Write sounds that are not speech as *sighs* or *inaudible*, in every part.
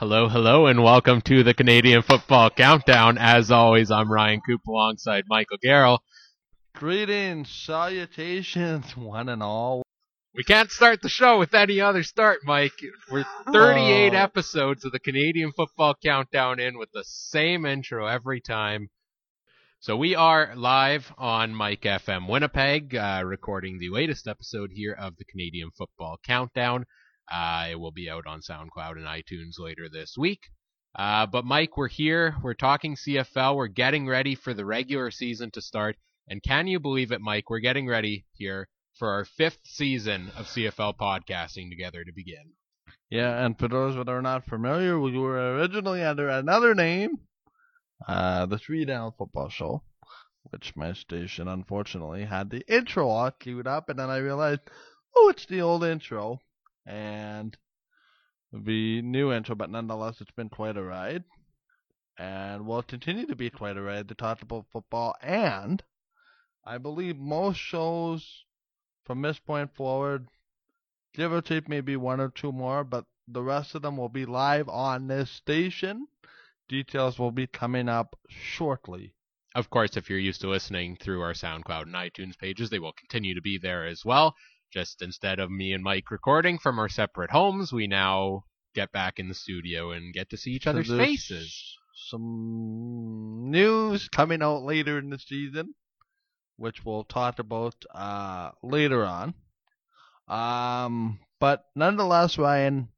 Hello, hello, and welcome to the Canadian Football Countdown. As always, I'm Ryan Coop alongside Michael Garrell. Greetings, salutations, one and all. We can't start the show with any other start, Mike. We're 38 Oh. episodes of the Canadian Football Countdown in with the same intro every time. So we are live on Mike FM Winnipeg, uh, recording the latest episode here of the Canadian Football Countdown. Uh, it will be out on SoundCloud and iTunes later this week. Uh, but Mike, we're here. We're talking CFL. We're getting ready for the regular season to start. And can you believe it, Mike? We're getting ready here for our fifth season of CFL podcasting together to begin. Yeah, and for those that are not familiar, we were originally under another name, uh, the Three Down Football Show, which my station unfortunately had the intro all queued up, and then I realized, oh, it's the old intro, and the new intro, but nonetheless, it's been quite a ride, and will continue to be quite a ride to talk about football, and I believe most shows from this point forward give or take maybe one or two more, but the rest of them will be live on this station. Details will be coming up shortly. Of course, if you're used to listening through our SoundCloud and iTunes pages, they will continue to be there as well. Just instead of me and Mike recording from our separate homes, we now get back in the studio and get to see each other's So there's faces. Some news coming out later in the season, which we'll talk about uh, later on. Um, but nonetheless, Ryan,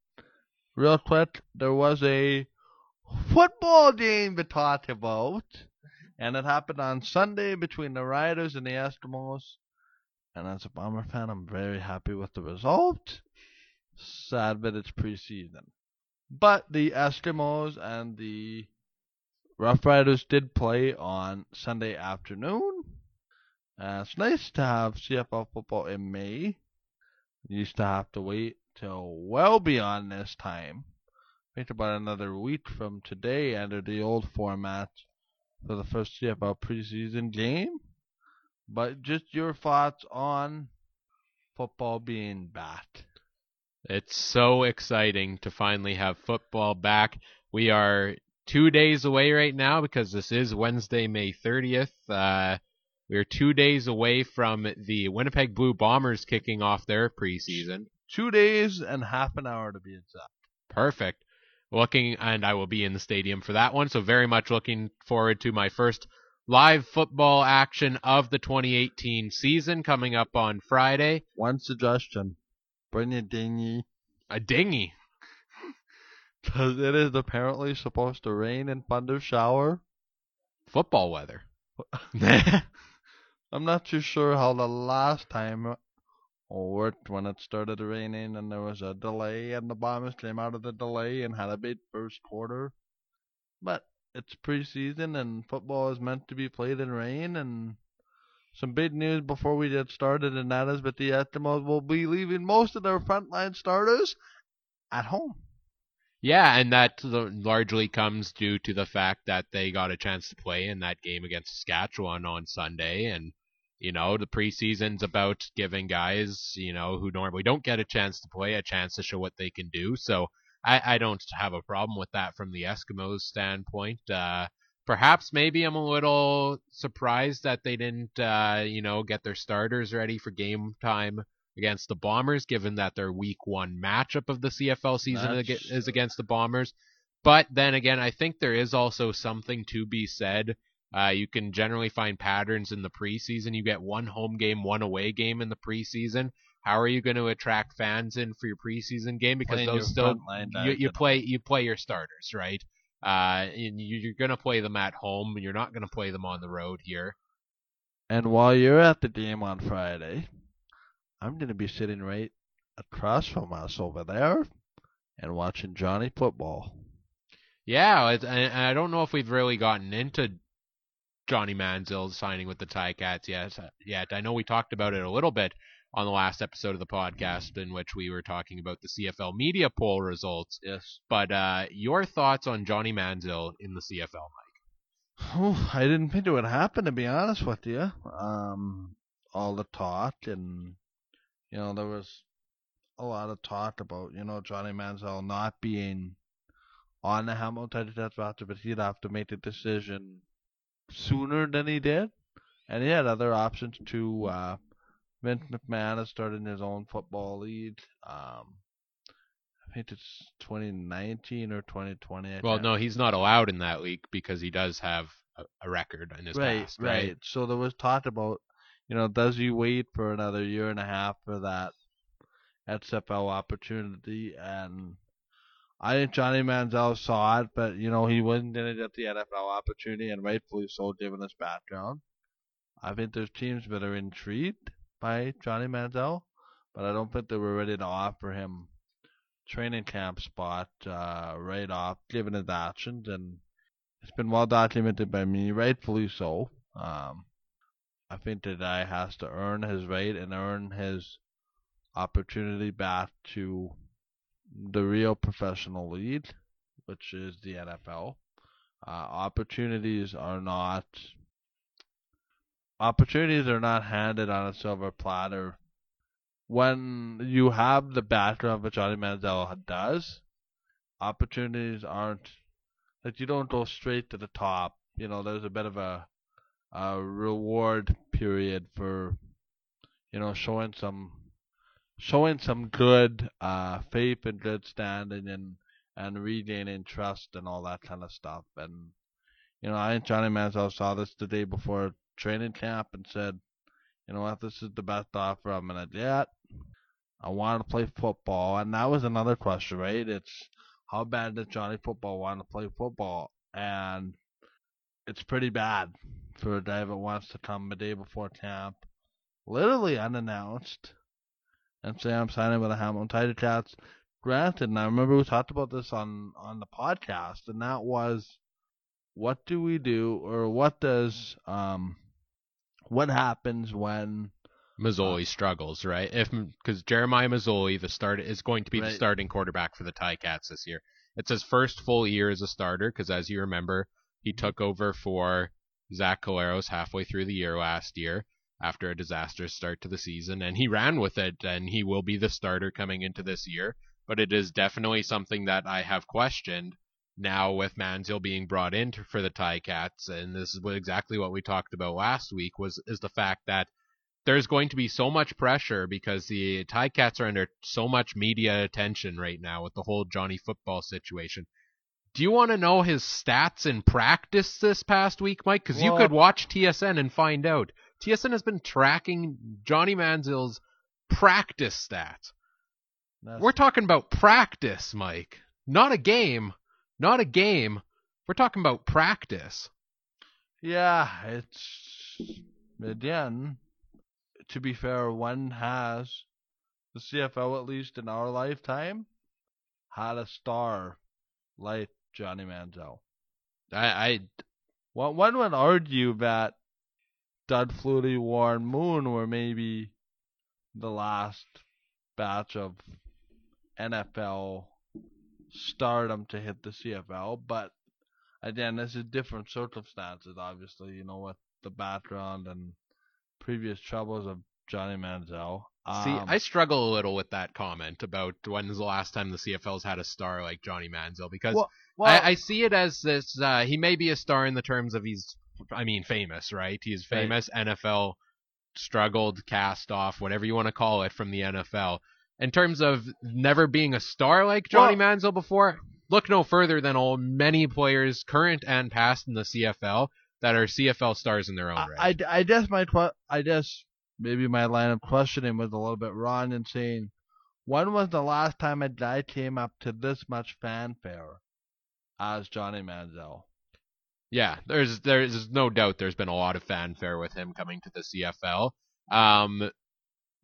real quick, there was a football game to talk about, and it happened on Sunday between the Riders and the Eskimos. And as a Bomber fan, I'm very happy with the result. Sad that it's preseason. But the Eskimos and the Rough Riders did play on Sunday afternoon. Uh, it's nice to have CFL football in May. You used to have to wait till well beyond this time. Wait about another week from today under the old format for the first CFL preseason game. But just your thoughts on football being back. It's so exciting to finally have football back. We are two days away right now because this is Wednesday, May 30th. Uh, we're two days away from the Winnipeg Blue Bombers kicking off their preseason. Two days and half an hour to be exact. Perfect. Looking, and I will be in the stadium for that one. So very much looking forward to my first live football action of the 2018 season coming up on Friday. One suggestion. Bring a dinghy. A dinghy. *laughs* Because it is apparently supposed to rain and thunder shower. Football weather. *laughs* I'm not too sure how the last time worked when it started raining and there was a delay and the Bombers came out of the delay and had a big first quarter. But it's preseason and football is meant to be played in rain and some big news before we get started and that is that the Eskimos will be leaving most of their frontline starters at home. Yeah, and that largely comes due to the fact that they got a chance to play in that game against Saskatchewan on Sunday. And, you know, the preseason's about giving guys, you know, who normally don't get a chance to play a chance to show what they can do. So I, I don't have a problem with that from the Eskimos' standpoint. Uh, perhaps maybe I'm a little surprised that they didn't, uh, you know, get their starters ready for game time against the Bombers, given that their week one matchup of the CFL season That's- is against the Bombers. But then again, I think there is also something to be said. Uh, you can generally find patterns in the preseason. You get one home game, one away game in the preseason. How are you going to attract fans in for your preseason game? Because Playing those still frontline you, you play you play your starters, right? Uh, and you, you're going to play them at home. You're not going to play them on the road here. And while you're at the game on Friday, I'm going to be sitting right across from us over there and watching Johnny football. Yeah, and I don't know if we've really gotten into Johnny Manziel signing with the Ticats yet. Yet I know we talked about it a little bit on the last episode of the podcast, in which we were talking about the CFL media poll results. Yes. But uh, your thoughts on Johnny Manziel in the CFL, Mike? Oh, I didn't think it would happen, to be honest with you. Um, all the talk, and you know, there was a lot of talk about you know Johnny Manziel not being on the Hamilton Ticats roster, but he'd have to make the decision sooner than he did, and he had other options too. Uh, Vince McMahon has started his own football league. Um, I think it's 2019 or 2020. I Well, no, he's not allowed in that league because he does have a, a record in his right, past, right, right? So there was talk about, you know, does he wait for another year and a half for that XFL opportunity? And I think Johnny Manziel saw it, but you know he wasn't going to get the NFL opportunity, and rightfully so, given his background. I think there's teams that are intrigued by Johnny Manziel, but I don't think they were ready to offer him training camp spot uh, right off, given his actions, and it's been well documented by me, rightfully so. Um, I think that guy has to earn his right and earn his opportunity back to the real professional league, which is the NFL. Uh, opportunities are not opportunities are not handed on a silver platter. When you have the background that Johnny Manziel does, opportunities aren't like you don't go straight to the top. You know, there's a bit of a a reward period for you know showing some showing some good uh faith and good standing and and regaining trust and all that kind of stuff. And you know, I think Johnny Manziel saw this the day before training camp and said, you know what, this is the best offer I'm gonna get. I want to play football, and that was another question, right? It's how bad does Johnny Football want to play football? And it's pretty bad for a guy that wants to come a day before camp, literally unannounced, and say I'm signing with the Hamilton Ticats. Granted, and I remember we talked about this on on the podcast, and that was, what do we do, or what does um, what happens when Masoli uh, struggles, right? If because Jeremiah Masoli, the start is going to be the starting quarterback for the Ticats this year. It's his first full year as a starter because, as you remember, he mm-hmm. took over for Zach Collaros halfway through the year last year after a disastrous start to the season, and he ran with it, and he will be the starter coming into this year. But it is definitely something that I have questioned now with Manziel being brought in to- for the Ticats, and this is what, exactly what we talked about last week was is the fact that there's going to be so much pressure because the Ticats are under so much media attention right now with the whole Johnny football situation. Do you want to know his stats in practice this past week, Mike? Because you could watch TSN and find out. TSN has been tracking Johnny Manziel's practice stats. We're talking about practice, Mike. Not a game. Not a game. We're talking about practice. Yeah, it's again. To be fair, one has the CFL at least in our lifetime had a star like Johnny Manziel. I, I One one would argue that Doug Flutie, Warren Moon were maybe the last batch of NFL stardom to hit the CFL, but again, this is different circumstances, obviously, you know, with the background and previous troubles of Johnny Manziel. See, Um, I struggle a little with that comment about when's the last time the CFL's had a star like Johnny Manziel because Well, well, I, I see it as this. Uh, he may be a star in the terms of he's, I mean, famous, right? He's Right. famous. NFL struggled, cast off, whatever you want to call it, from the NFL. In terms of never being a star like Johnny Well- Manziel before, look no further than all many players, current and past, in the CFL that are CFL stars in their own right. I, I guess my I guess maybe my line of questioning was a little bit wrong in saying when was the last time a guy came up to this much fanfare as Johnny Manziel? Yeah, there's there's no doubt there's been a lot of fanfare with him coming to the CFL. Um,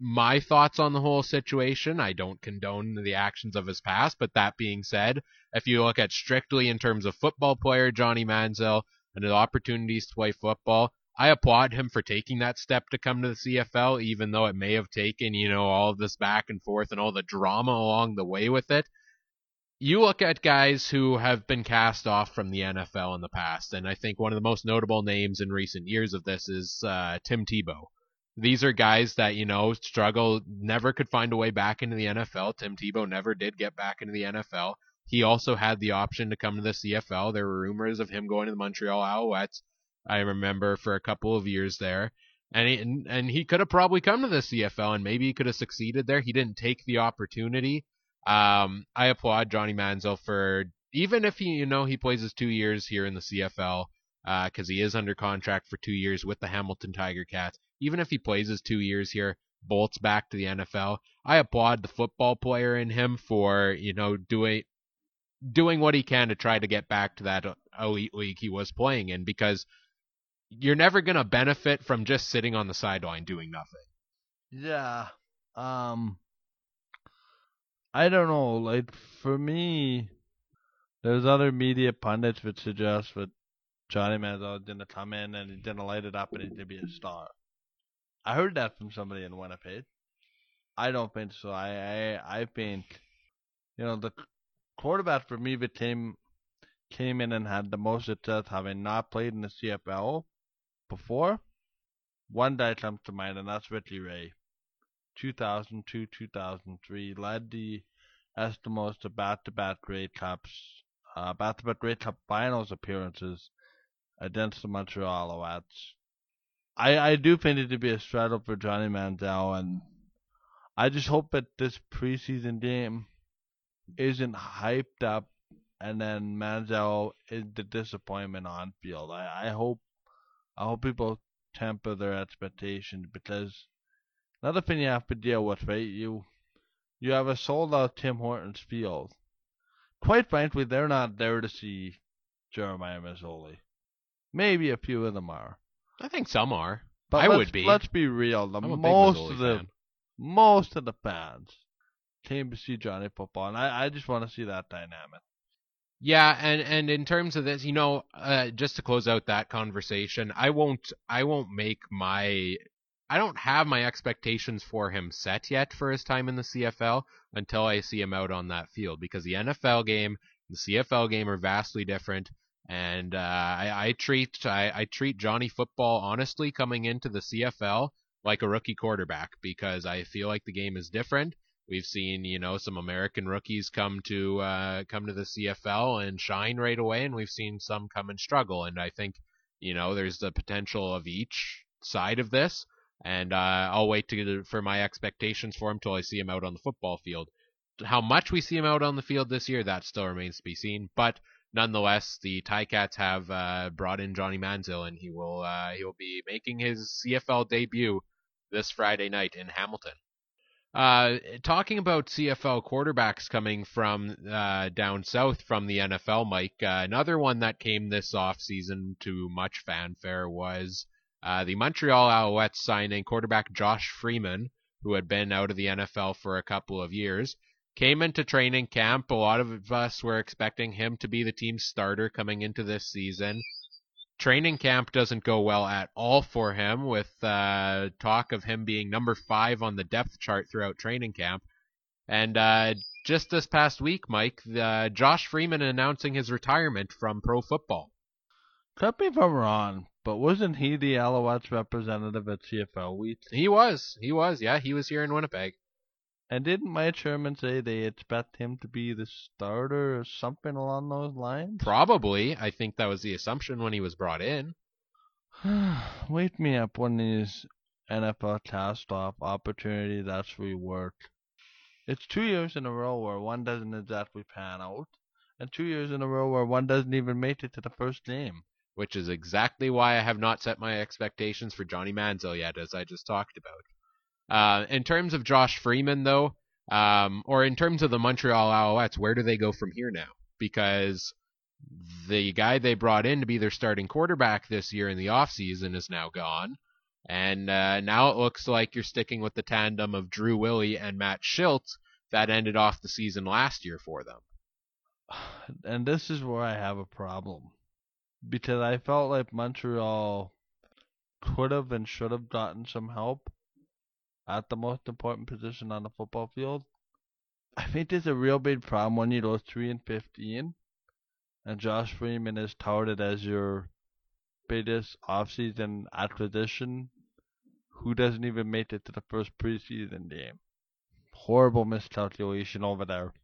my thoughts on the whole situation. I don't condone the actions of his past, but that being said, if you look at strictly in terms of football player Johnny Manziel and the opportunities to play football, I applaud him for taking that step to come to the CFL, even though it may have taken, you know, all of this back and forth and all the drama along the way with it. You look at guys who have been cast off from the NFL in the past, and I think one of the most notable names in recent years of this is uh, Tim Tebow. These are guys that, you know, struggle, never could find a way back into the NFL. Tim Tebow never did get back into the NFL. He also had the option to come to the CFL. There were rumors of him going to the Montreal Alouettes. I remember for a couple of years there. And he, and, and he could have probably come to the CFL and maybe he could have succeeded there. He didn't take the opportunity. Um, I applaud Johnny Manziel for even if he, you know, he plays his two years here in the CFL, because uh, he is under contract for two years with the Hamilton Tiger Cats. Even if he plays his two years here, bolts back to the NFL, I applaud the football player in him for, you know, doing doing what he can to try to get back to that elite league he was playing in because you're never going to benefit from just sitting on the sideline doing nothing. Yeah. Um I don't know, like for me there's other media pundits which suggest that Johnny Manziel didn't come in and he didn't light it up and he's gonna be a star. I heard that from somebody in Winnipeg. I don't think so. I I, I think you know the quarterback for me that came came in and had the most success having not played in the CFL before. One guy comes to mind, and that's Ricky Ray. 2002 2003 led the Eskimos to back to back Grey Cups, uh, back to back Grey Cup finals appearances against the Montreal Alouettes. I, I do think it to be a straddle for Johnny Manziel, and I just hope that this preseason game isn't hyped up and then Manziel is the disappointment on field. I, I hope I hope people temper their expectations because another thing you have to deal with, right? You you have a sold out Tim Hortons field. Quite frankly, they're not there to see Jeremiah Masoli. Maybe a few of them are. I think some are. But I would be. Let's be real. The most of the fan. most of the fans came to see Johnny football, and I, I just want to see that dynamic. Yeah, and and in terms of this, you know, uh, just to close out that conversation, I won't I won't make my I don't have my expectations for him set yet for his time in the CFL until I see him out on that field because the NFL game, the CFL game are vastly different. And uh, I, I treat I, I treat Johnny Football honestly coming into the CFL like a rookie quarterback because I feel like the game is different We've seen, you know, some American rookies come to uh, come to the CFL and shine right away, and we've seen some come and struggle. And I think, you know, there's the potential of each side of this. And uh, I'll wait to for my expectations for him till I see him out on the football field. How much we see him out on the field this year, that still remains to be seen. But nonetheless, the Ticats have uh, brought in Johnny Manziel, and he will uh, he will be making his CFL debut this Friday night in Hamilton. Uh, talking about CFL quarterbacks coming from uh, down south from the NFL, Mike, uh, another one that came this offseason to much fanfare was uh, the Montreal Alouettes signing quarterback Josh Freeman, who had been out of the NFL for a couple of years. Came into training camp. A lot of us were expecting him to be the team's starter coming into this season training camp doesn't go well at all for him, with uh, talk of him being number five on the depth chart throughout training camp. And uh, just this past week, Mike, uh, Josh Freeman announcing his retirement from pro football. Correct me if I'm wrong, but wasn't he the Alouettes representative at CFL Week? He was. He was. Yeah, he was here in Winnipeg. And didn't Mike Sherman say they expect him to be the starter or something along those lines? Probably. I think that was the assumption when he was brought in. *sighs* Wake me up when these NFL cast off opportunities actually work. It's two years in a row where one doesn't exactly pan out, and two years in a row where one doesn't even make it to the first game. Which is exactly why I have not set my expectations for Johnny Manziel yet, as I just talked about. Uh, in terms of Josh Freeman, though, um, or in terms of the Montreal Alouettes, where do they go from here now? Because the guy they brought in to be their starting quarterback this year in the offseason is now gone. And uh, now it looks like you're sticking with the tandem of Drew Willy and Matt Shiltz that ended off the season last year for them. *sighs* And this is where I have a problem. Because I felt like Montreal could have and should have gotten some help at the most important position on the football field. I think there's a real big problem when you go 3 and 15 and Josh Freeman is touted as your biggest offseason acquisition who doesn't even make it to the first preseason game. Horrible miscalculation over there.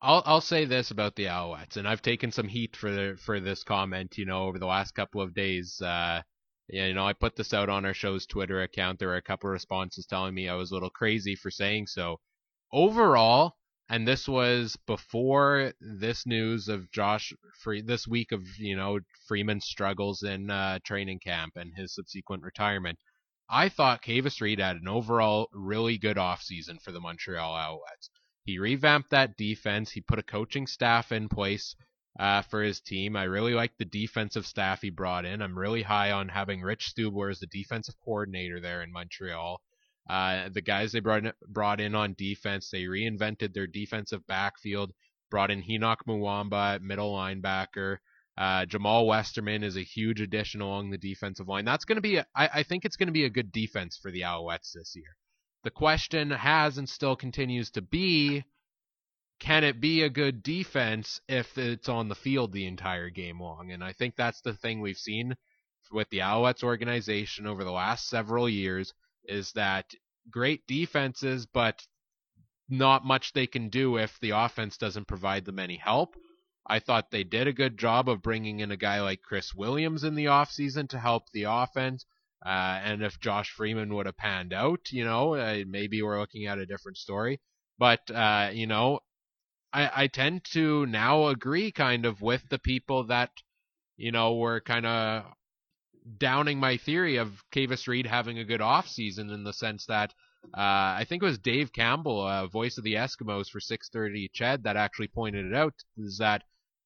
I'll I'll say this about the Alouettes, and I've taken some heat for for this comment. You know, over the last couple of days, uh, you know, I put this out on our show's Twitter account. There were a couple responses telling me I was a little crazy for saying so. Overall, and this was before this news of Josh Free this week of you know Freeman's struggles in uh, training camp and his subsequent retirement. I thought Kavis Reed had an overall really good offseason for the Montreal Alouettes. He revamped that defense. He put a coaching staff in place uh, for his team. I really like the defensive staff he brought in. I'm really high on having Rich Stubler as the defensive coordinator there in Montreal. Uh, the guys they brought in, brought in on defense, they reinvented their defensive backfield. Brought in Henoc Muamba at middle linebacker. Uh, Jamal Westerman is a huge addition along the defensive line. That's going to be, a, I, I think it's going to be a good defense for the Alouettes this year. The question has and still continues to be, can it be a good defense if it's on the field the entire game long? And I think that's the thing we've seen with the Alouettes organization over the last several years is that great defenses, but not much they can do if the offense doesn't provide them any help. I thought they did a good job of bringing in a guy like Chris Williams in the offseason to help the offense. Uh, and if Josh Freeman would have panned out, you know, uh, maybe we're looking at a different story. But, uh, you know, I, I tend to now agree kind of with the people that, you know, were kind of downing my theory of Kavis Reed having a good offseason in the sense that uh, I think it was Dave Campbell, uh, voice of the Eskimos for 630 Ched, that actually pointed it out, is that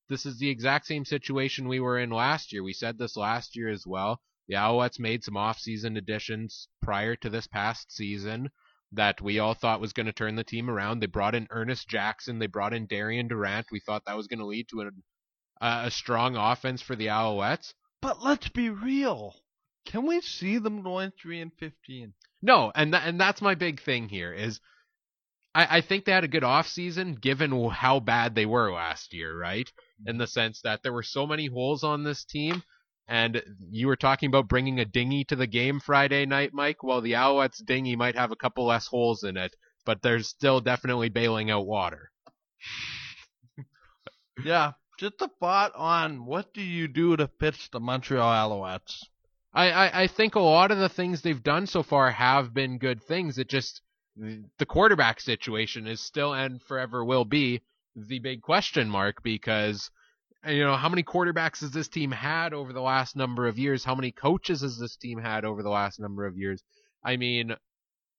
this is the exact same situation we were in last year. We said this last year as well. The Alouettes made some offseason additions prior to this past season that we all thought was going to turn the team around. They brought in Ernest Jackson. They brought in Darian Durant. We thought that was going to lead to a, a strong offense for the Alouettes. But let's be real. Can we see them going three and fifteen? No, and th- and that's my big thing here is I, I think they had a good off season given how bad they were last year, right? In mm-hmm. the sense that there were so many holes on this team. And you were talking about bringing a dinghy to the game Friday night, Mike. Well, the Alouettes dinghy might have a couple less holes in it, but there's still definitely bailing out water. *laughs* yeah, just a thought on what do you do to pitch the Montreal Alouettes? I, I, I think a lot of the things they've done so far have been good things. It just the quarterback situation is still and forever will be the big question mark because you know how many quarterbacks has this team had over the last number of years? How many coaches has this team had over the last number of years? I mean,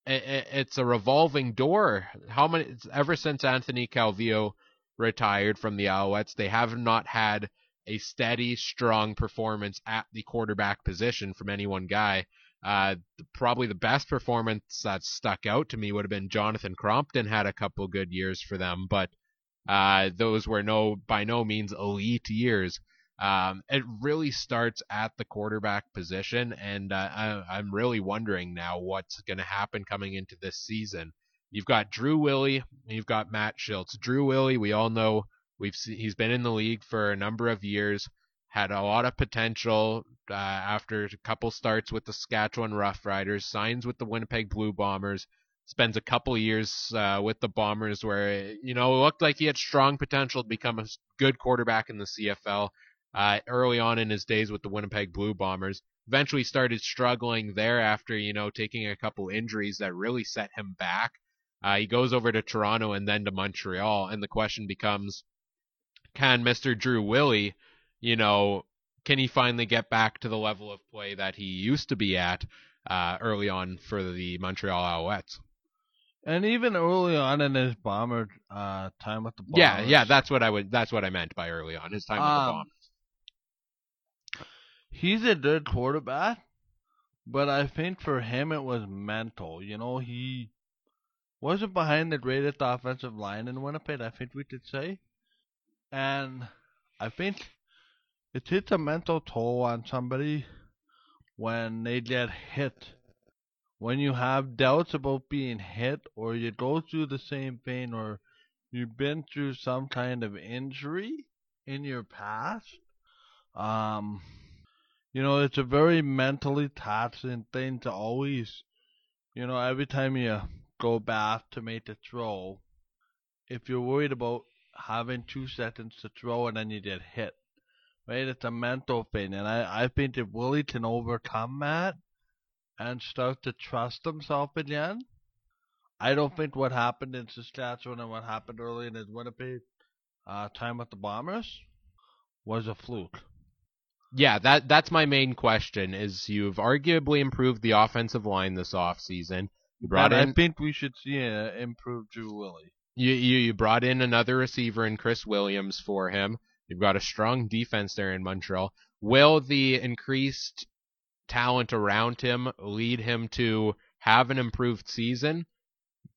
it, it's a revolving door. How many ever since Anthony Calvillo retired from the Alouettes. They have not had a steady, strong performance at the quarterback position from any one guy. Uh, probably the best performance that stuck out to me would have been Jonathan Crompton had a couple good years for them, but uh, those were no by no means elite years. Um, it really starts at the quarterback position, and uh, I, I'm really wondering now what's going to happen coming into this season. You've got Drew Willy, you've got Matt Shiltz. Drew Willy, we all know we've seen, he's been in the league for a number of years, had a lot of potential uh, after a couple starts with the Saskatchewan Roughriders, signs with the Winnipeg Blue Bombers, spends a couple years uh, with the Bombers where you know it looked like he had strong potential to become a good quarterback in the CFL. Uh, early on in his days with the Winnipeg Blue Bombers, eventually started struggling there after you know taking a couple injuries that really set him back. Uh, he goes over to Toronto and then to Montreal, and the question becomes, can Mr. Drew Willy, you know, can he finally get back to the level of play that he used to be at uh, early on for the Montreal Alouettes? And even early on in his bomber uh, time with the Bombers. Yeah, yeah, that's what I would. That's what I meant by early on his time um, with the um, Bombers. He's a good quarterback, but I think for him it was mental. You know, he wasn't behind the greatest offensive line in Winnipeg, I think we could say. And I think it takes a mental toll on somebody when they get hit. When you have doubts about being hit, or you go through the same pain, or you've been through some kind of injury in your past, um, you know, it's a very mentally taxing thing to always, you know, every time you go back to make a throw, if you're worried about having two seconds to throw and then you get hit, right? It's a mental thing, and I, I think if Willy can overcome that and start to trust himself again, I don't think what happened in Saskatchewan and what happened early in his Winnipeg uh, time with the Bombers was a fluke. Yeah, that that's my main question. Is you've arguably improved the offensive line this offseason. You brought and in I think we should see an improved Drew Willy. You, you you brought in another receiver in Chris Williams for him. You've got a strong defense there in Montreal. Will the increased talent around him lead him to have an improved season?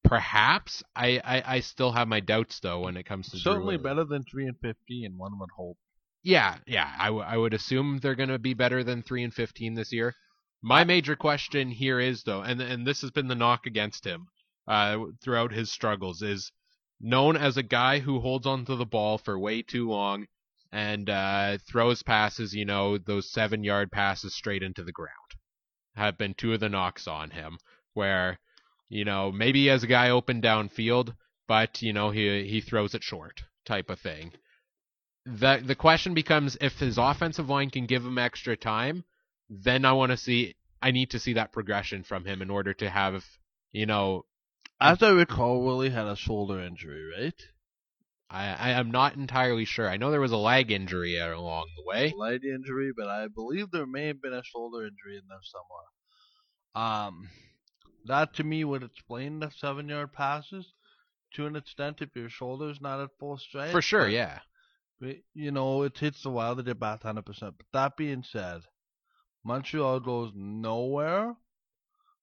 Perhaps. I, I, I still have my doubts though when it comes to Certainly better than three and fifteen. One would hope. Yeah, yeah. I, w- I would assume they're going to be better than three and fifteen this year. My major question here is though, and and this has been the knock against him uh, throughout his struggles, is known as a guy who holds onto the ball for way too long and uh, throws passes. You know, those seven yard passes straight into the ground have been two of the knocks on him. Where you know maybe he has a guy open downfield, but you know he he throws it short type of thing the the question becomes if his offensive line can give him extra time, then I want to see I need to see that progression from him in order to have you know As I recall, Willy had a shoulder injury, right? I I am not entirely sure. I know there was a leg injury along the way. Leg injury, but I believe there may have been a shoulder injury in there somewhere. Um, that to me would explain the seven-yard passes to an extent if your shoulder's not at full strength. For sure, but- yeah. But, you know, it takes a while to get back 100%. But that being said, Montreal goes nowhere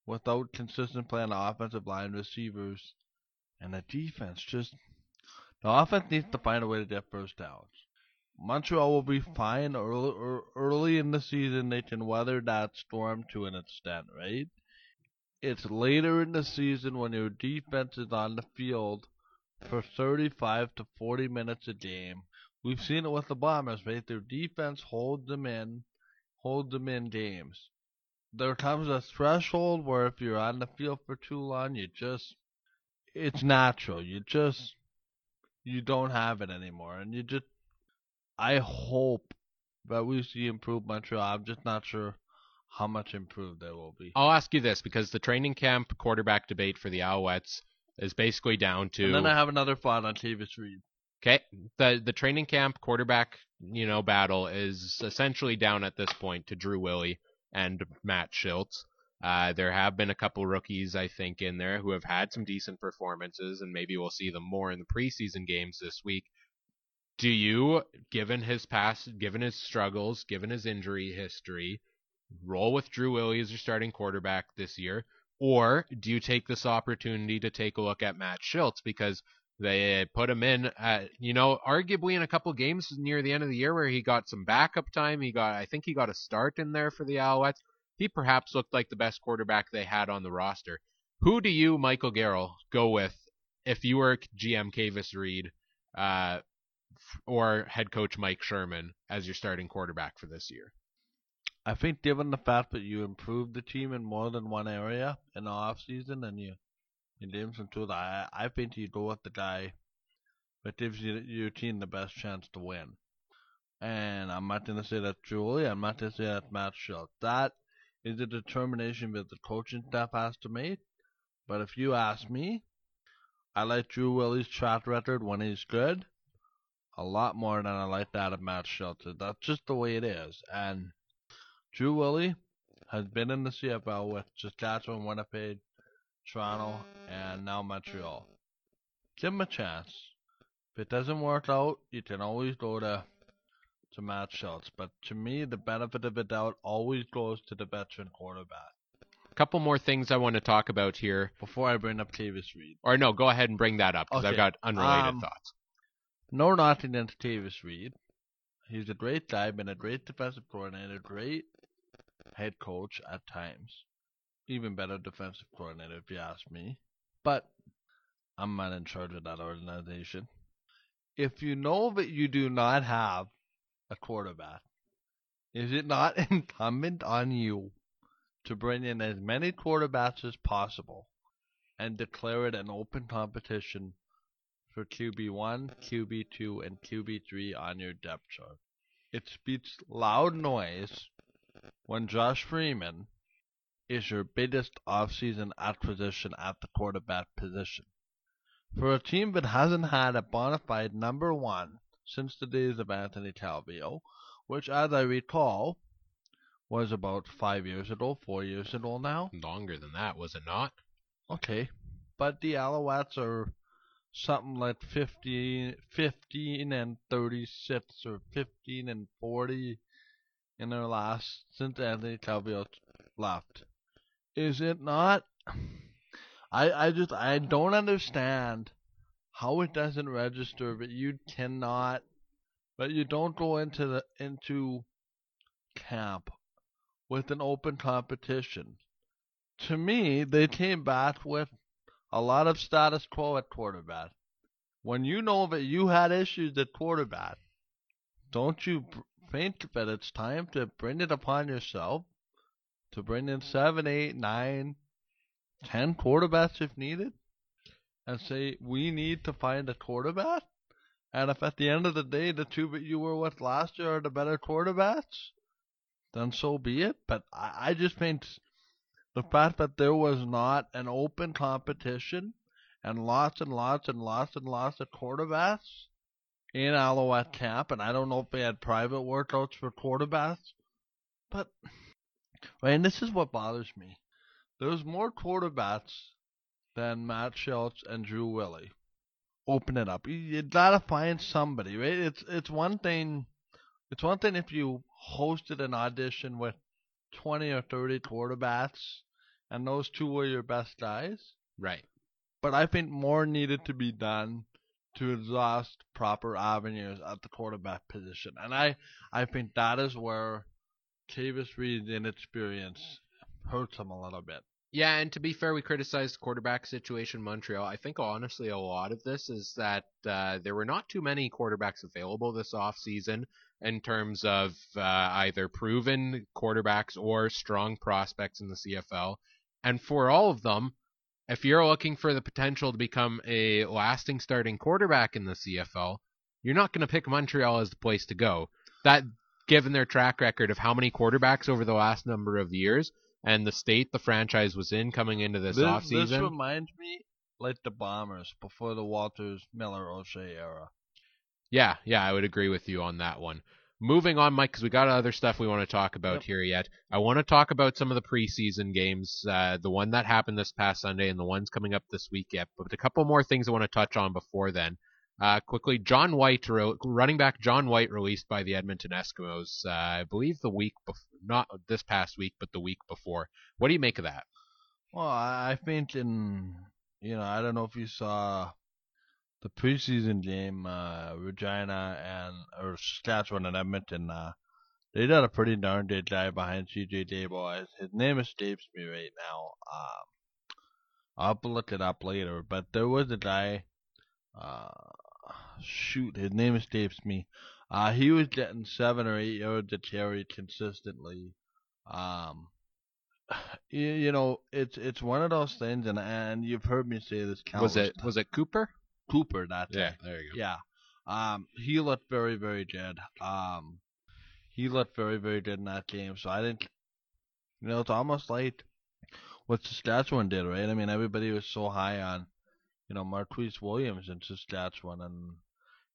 without consistent play on the offensive line, receivers, and the defense. Just the offense needs to find a way to get first downs. Montreal will be fine early, early in the season. They can weather that storm to an extent, right? It's later in the season when your defense is on the field for 35 to 40 minutes a game. We've seen it with the Bombers, right? Their defense holds them in, holds them in games. There comes a threshold where if you're on the field for too long, you just, it's natural. You just, you don't have it anymore. And you just, I hope that we see improved Montreal. I'm just not sure how much improved they will be. I'll ask you this because the training camp quarterback debate for the Alouettes is basically down to And then I have another thought on Tavis Reed. Okay, the the training camp quarterback, you know, battle is essentially down at this point to Drew Willy and Matt Shiltz. Uh, there have been a couple rookies, I think, in there who have had some decent performances, and maybe we'll see them more in the preseason games this week. Do you, given his past, given his struggles, given his injury history, roll with Drew Willy as your starting quarterback this year, or do you take this opportunity to take a look at Matt Shiltz because they put him in, at, you know, arguably in a couple games near the end of the year where he got some backup time. He got, I think he got a start in there for the Alouettes. He perhaps looked like the best quarterback they had on the roster. Who do you, Michael Garrell, go with if you were GM Kavis Reed uh, or head coach Mike Sherman as your starting quarterback for this year? I think given the fact that you improved the team in more than one area in the off season and you you gave some tools, I I think you go with the guy that gives you your team the best chance to win. And I'm not gonna say that's Julie, I'm not gonna say that's Matt Schultz. That is a determination that the coaching staff has to make. But if you ask me, I like Drew Willy's track record when he's good a lot more than I like that of Matt Schultz. That's just the way it is. And Drew Willy has been in the CFL with Saskatchewan, Winnipeg, Toronto, and now Montreal. Give him a chance. If it doesn't work out, you can always go to to Matt Schultz. But to me, the benefit of the doubt always goes to the veteran quarterback. A couple more things I want to talk about here. Before I bring up Tavis Reed. Or no, go ahead and bring that up because I've got unrelated Um, thoughts. No nothing into Tavis Reed. He's a great guy, been a great defensive coordinator, great head coach at times. Even better defensive coordinator, if you ask me. But I'm not in charge of that organization. If you know that you do not have a quarterback, is it not *laughs* incumbent on you to bring in as many quarterbacks as possible and declare it an open competition for QB1, QB2, and QB3 on your depth chart. It speaks loud noise when Josh Freeman is your biggest offseason acquisition at the quarterback position. For a team that hasn't had a bona fide number one since the days of Anthony Calvillo, which, as I recall, was about five years ago, four years ago now. Longer than that, was it not? Okay, but the Alouettes are something like 15, 15 and 36 or 15 and 40 in their last since Anthony Calvillo left. Is it not? *sighs* I I just I don't understand how it doesn't register, but you cannot, but you don't go into the into camp with an open competition. To me, they came back with a lot of status quo at quarterback. When you know that you had issues at quarterback, don't you think that it's time to bring it upon yourself to bring in seven, eight, nine, ten quarterbacks if needed, and say we need to find a quarterback? And if at the end of the day the two that you were with last year are the better quarterbacks, then so be it. But I, I just think the fact that there was not an open competition and lots and lots and lots and lots of quarterbacks in Alouette camp, and I don't know if they had private workouts for quarterbacks, but and this is what bothers me. There's more quarterbacks than Matt Schultz and Drew Willy. Open it up. You, you gotta find somebody, right? It's it's one thing. It's one thing if you hosted an audition with 20 or 30 quarterbacks and those two were your best guys. Right. But I think more needed to be done to exhaust proper avenues at the quarterback position. And I, I think that is where Tavis Reed's inexperience hurts him a little bit. Yeah, and to be fair, we criticized the quarterback situation Montreal. I think honestly a lot of this is that uh, there were not too many quarterbacks available this offseason in terms of uh, either proven quarterbacks or strong prospects in the CFL. And for all of them, if you're looking for the potential to become a lasting starting quarterback in the CFL, you're not going to pick Montreal as the place to go. That, given their track record of how many quarterbacks over the last number of years, and the state the franchise was in coming into this, this, offseason. this reminds me like the Bombers before the Walters Miller O'Shea era. Yeah, yeah, I would agree with you on that one. Moving on, Mike, because we got other stuff we want to talk about Yep. here yet. I want to talk about some of the preseason games, uh, the one that happened this past Sunday and the ones coming up this week yet. But a couple more things I want to touch on before then. Uh, quickly, John White, running back John White, released by the Edmonton Eskimos. Uh, I believe the week, bef- not this past week, but the week before. What do you make of that? Well, I, think in you know I don't know if you saw the preseason game, uh, Regina and or Saskatchewan and Edmonton. Uh, they did a pretty darn good guy behind CJ Gable. His name escapes me right now. Um, I'll look it up later. But there was a guy. Uh, shoot, his name escapes me. Uh, he was getting seven or eight yards a carry consistently. Um, *sighs* you, you know, it's it's one of those things, and and you've heard me say this countless Was it times. was it Cooper? Cooper that Yeah, time. there you go. Yeah. Um, he looked very, very good. Um, he looked very, very good in that game. So I didn't. you know, it's almost like what Saskatchewan did, right? I mean, everybody was so high on, you know, Marquise Williams in Saskatchewan, and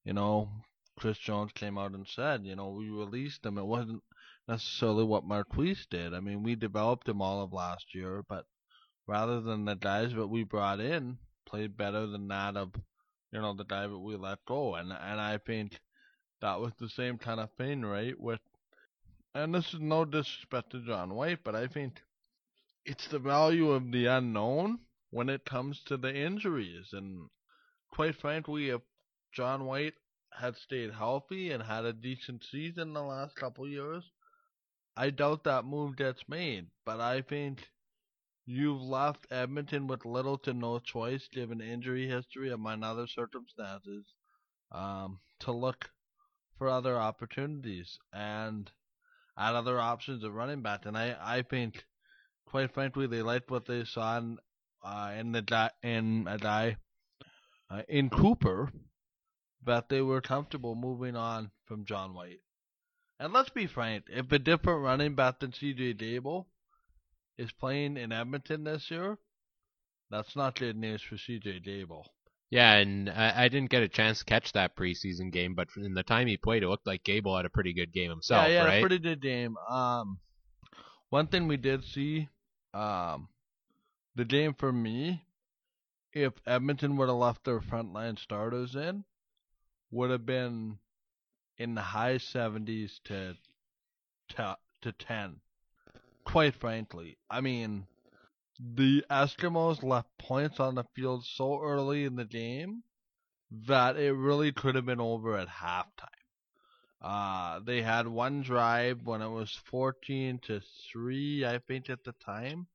you know, Chris Jones came out and said, you know, we released him. It wasn't necessarily what Marquise did. I mean, we developed him all of last year, but rather than the guys that we brought in played better than that of you know, the guy that we let go. And and I think that was the same kind of thing, right? With and this is no disrespect to John White, but I think it's the value of the unknown when it comes to the injuries. And quite frankly, if John White had stayed healthy and had a decent season the last couple years, I doubt that move gets made. But I think you've left Edmonton with little to no choice, given injury history among other circumstances, um, to look for other opportunities and add other options of running back. And I, I think, quite frankly, they liked what they saw in, uh, in the in a guy uh, in Cooper that they were comfortable moving on from John White. And let's be frank, if a different running back than CJ Gable is playing in Edmonton this year, that's not good news for CJ Gable. Yeah, and I, I, didn't get a chance to catch that preseason game, but in the time he played, it looked like Gable had a pretty good game himself, yeah, yeah, right? pretty good game. Um, one thing we did see, um, the game for me, if Edmonton would have left their frontline starters in, would have been in the high 70s to to, to 10. Quite frankly, I mean, the Eskimos left points on the field so early in the game that it really could have been over at halftime. Uh, they had one drive when it was 14 to 3, I think, at the time.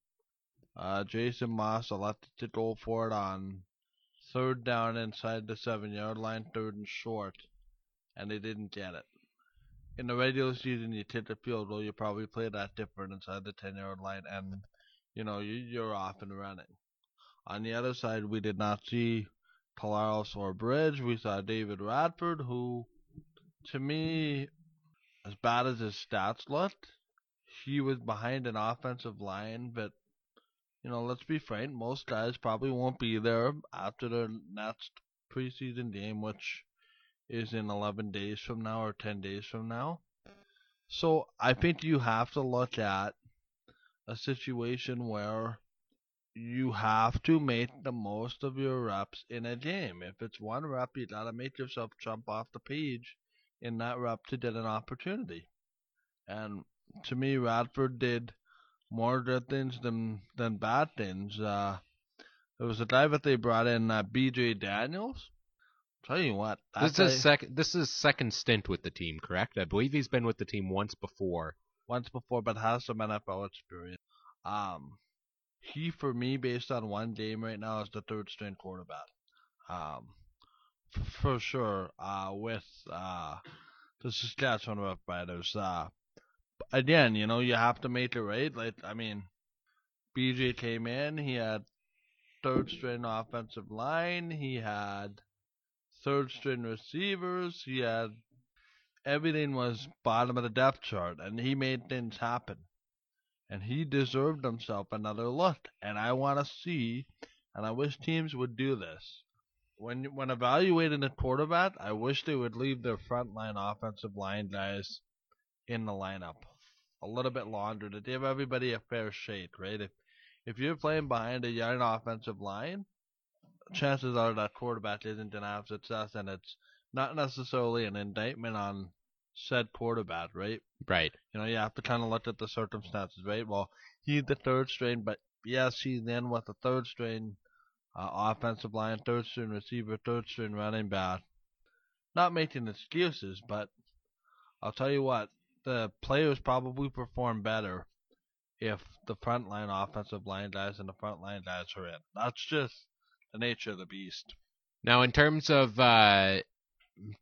Uh, Jason Maas elected to go for it on third down inside the seven yard line, third and short, and they didn't get it. In the regular season, you take the field goal, you probably play that different inside the 10 yard line, and you know you're off and running. On the other side, we did not see Collaros or Bridge. We saw David Watford, who, to me, as bad as his stats looked, he was behind an offensive line that you know, let's be frank, most guys probably won't be there after their next preseason game, which is in 11 days from now or 10 days from now. So I think you have to look at a situation where you have to make the most of your reps in a game. If it's one rep, you gotta make yourself jump off the page in that rep to get an opportunity. And to me, Watford did more good things than than bad things. Uh, there was a guy that they brought in, uh, B.J. Daniels. I'll tell you what, this is second. This is second stint with the team, correct? I believe he's been with the team once before. Once before, but has some NFL experience. Um, he for me, based on one game right now, is the third string quarterback. Um, f- for sure. Uh, with uh, the Saskatchewan Roughriders. Uh, again, you know, you have to make it right. Like, I mean, BJ came in, he had third string offensive line, he had third string receivers, he had everything was bottom of the depth chart, and he made things happen. And he deserved himself another look. And I want to see, and I wish teams would do this. When when evaluating a quarterback, I wish they would leave their frontline offensive line guys in the lineup a little bit longer to give everybody a fair shake, right? If if you're playing behind a young offensive line, chances are that quarterback isn't going to have success, and it's not necessarily an indictment on said quarterback, right? Right. You know, you have to kind of look at the circumstances, right? Well, he's the third string, but yes, he's in with the third string uh, offensive line, third string receiver, third string running back. Not making excuses, but I'll tell you what, the players probably perform better if the frontline offensive line guys and the frontline guys are in. That's just the nature of the beast. Now, in terms of uh,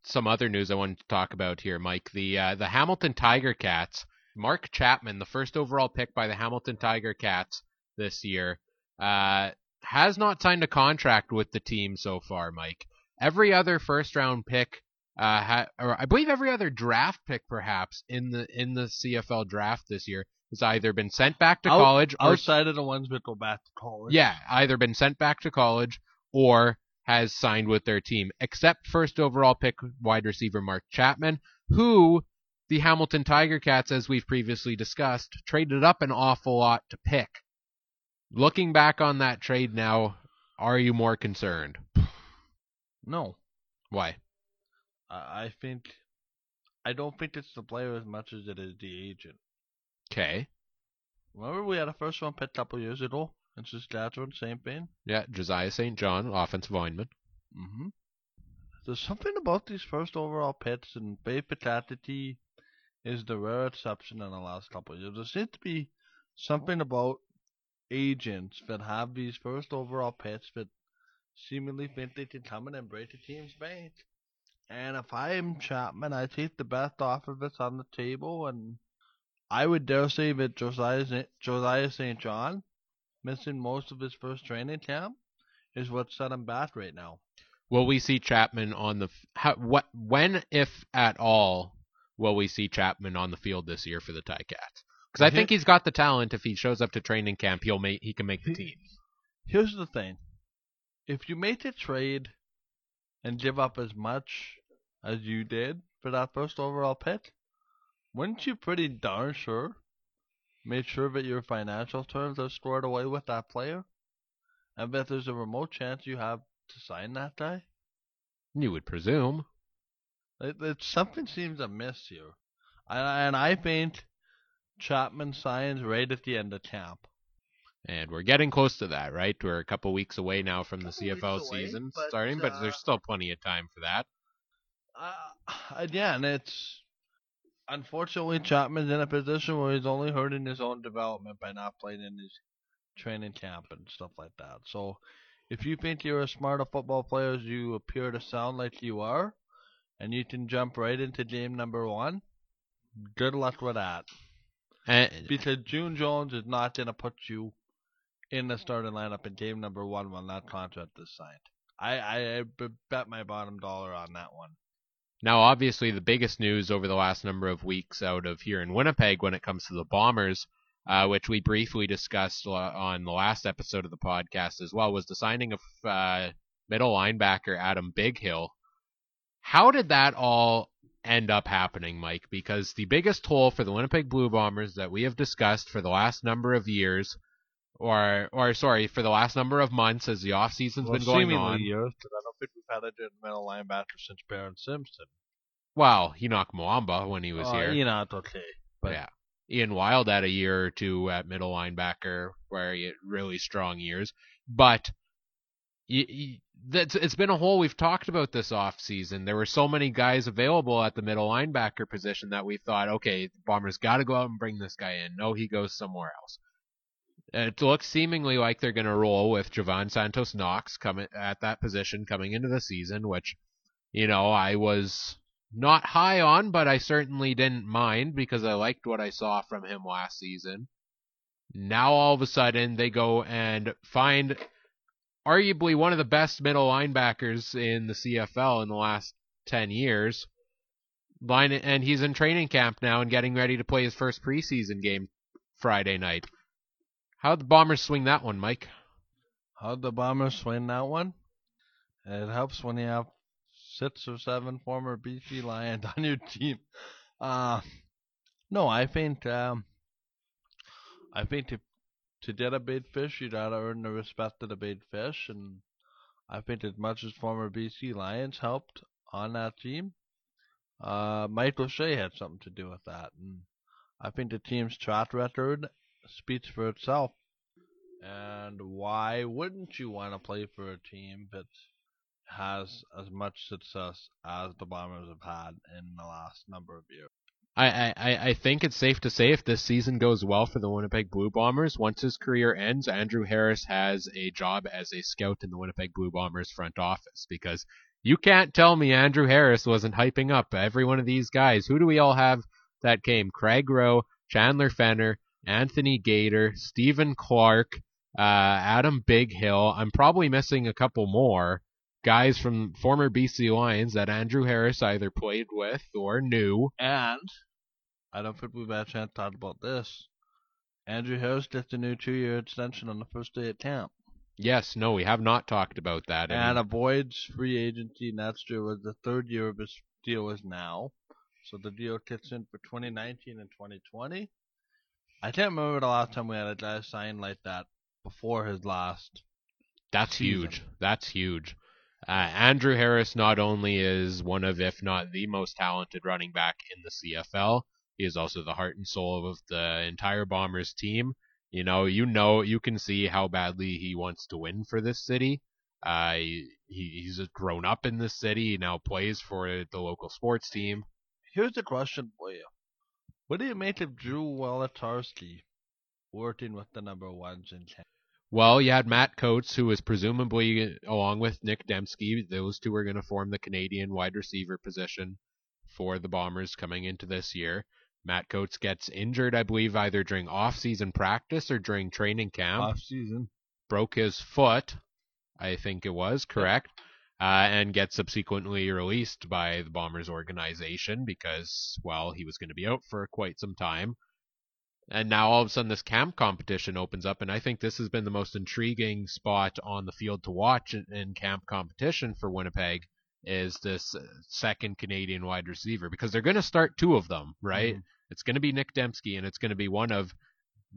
some other news I wanted to talk about here, Mike, the uh, the Hamilton Tiger Cats, Mark Chapman, the first overall pick by the Hamilton Tiger Cats this year, uh, has not signed a contract with the team so far, Mike. Every other first round pick uh, ha- or I believe every other draft pick, perhaps in the in the CFL draft this year, has either been sent back to Out, college or outside of the ones that go back to college. yeah, either been sent back to college or has signed with their team, except first overall pick wide receiver Mark Chapman, who the Hamilton Tiger Cats, as we've previously discussed, traded up an awful lot to pick. Looking back on that trade now, are you more concerned? No. Why? I think I don't think it's the player as much as it is the agent. Okay. Remember we had a first round pick a couple years ago in Saskatchewan, St. Bain? Yeah, Josiah St. John, offensive lineman. Mm-hmm. There's something about these first overall picks, and Faith Ekakitie is the rare exception in the last couple of years. There seems to be something about agents that have these first overall picks that seemingly think they can come in and break the team's bank. And if I'm Chapman, I take the best off of that's on the table, and I would dare say that Josiah St. Josiah St. John, missing most of his first training camp, is what set him back right now. Will we see Chapman on the how, what when if at all will we see Chapman on the field this year for the Ticats? Because I think he's got the talent. If he shows up to training camp, he'll make he can make the team. Here's the thing. If you make a trade and give up as much as you did for that first overall pick, weren't you pretty darn sure Made sure that your financial terms are squared away with that player? And that there's a remote chance you have to sign that guy? You would presume. It, it, something seems amiss here. And, and I think Chapman signs right at the end of camp. And we're getting close to that, right? We're a couple weeks away now from the Couple CFL away, season but, starting, but uh, there's still plenty of time for that. Uh, again, it's unfortunately Chapman's in a position where he's only hurting his own development by not playing in his training camp and stuff like that. So, if you think you're as smart a football player as you appear to sound like you are, and you can jump right into game number one, good luck with that. And, Because June Jones is not going to put you in the starting lineup in game number one when that contract is signed. I, I, I bet my bottom dollar on that one. Now, obviously, the biggest news over the last number of weeks out of here in Winnipeg when it comes to the Bombers, uh, which we briefly discussed on the last episode of the podcast as well, was the signing of uh, middle linebacker Adam Bighill. How did that all end up happening, Mike? Because the biggest toll for the Winnipeg Blue Bombers that we have discussed for the last number of years, or or sorry, for the last number of months as the off season's been going on. years, because I don't think we've had a middle linebacker since Barrin Simpson. Well, Henoc Muamba when he was Uh, here. You know, it's okay. But yeah. Ian Wild had a year or two at middle linebacker where he had really strong years. But y y that's, it's been a whole, we've talked about this off season. There were so many guys available at the middle linebacker position that we thought, okay, Bombers got to go out and bring this guy in. No, he goes somewhere else. It looks seemingly like they're going to roll with Jovan Santos Knox coming at that position coming into the season, which, you know, I was not high on, but I certainly didn't mind because I liked what I saw from him last season. Now all of a sudden they go and find arguably one of the best middle linebackers in the CFL in the last 10 years. Line and he's in training camp now and getting ready to play his first preseason game Friday night. How'd the Bombers swing that one, Mike? how'd the Bombers swing that one? It helps when you have six or seven former BC Lions *laughs* on your team. Uh, no, I think um, I think to to get a big fish, you gotta earn the respect of the big fish, and I think as much as former BC Lions helped on that team, uh, Mike O'Shea had something to do with that, and I think the team's track record speaks for itself. And why wouldn't you want to play for a team that has as much success as the Bombers have had in the last number of years? I, I, I think it's safe to say if this season goes well for the Winnipeg Blue Bombers, once his career ends, Andrew Harris has a job as a scout in the Winnipeg Blue Bombers front office because you can't tell me Andrew Harris wasn't hyping up every one of these guys. Who do we all have that came? Craig Roh, Chandler Fenner, Anthony Gaitor, Stephen Clark, uh, Adam Bighill. I'm probably missing a couple more guys from former BC Lions that Andrew Harris either played with or knew. And I don't think we've had a chance to talk about this. Andrew Harris gets a new two-year extension on the first day of camp, Yes, no, we have not talked about that. and avoids free agency next year. Was the third year of his deal is now, so the deal kicks in for 2019 and 2020. I can't remember the last time we had a guy sign like that before his last. that's season. huge. That's huge. Uh, Andrew Harris not only is one of, if not the most talented running back in the CFL, he is also the heart and soul of the entire Bombers team. You know, you know, you can see how badly he wants to win for this city. Uh, he, he's grown up in this city. He now plays for the local sports team. Here's the question for you: What do you make of Drew Wolitarsky working with the number ones in Canada? Well, you had Matt Coates, who was presumably, along with Nick Demski, those two are going to form the Canadian wide receiver position for the Bombers coming into this year. Matt Coates gets injured, I believe, either during off-season practice or during training camp. Off season. Broke his foot, I think it was, correct? Uh, and gets subsequently released by the Bombers organization because, well, he was going to be out for quite some time. And now all of a sudden this camp competition opens up, and I think this has been the most intriguing spot on the field to watch in, in camp competition for Winnipeg is this uh, second Canadian wide receiver because they're going to start two of them, right? Mhm. It's going to be Nick Demski, and it's going to be one of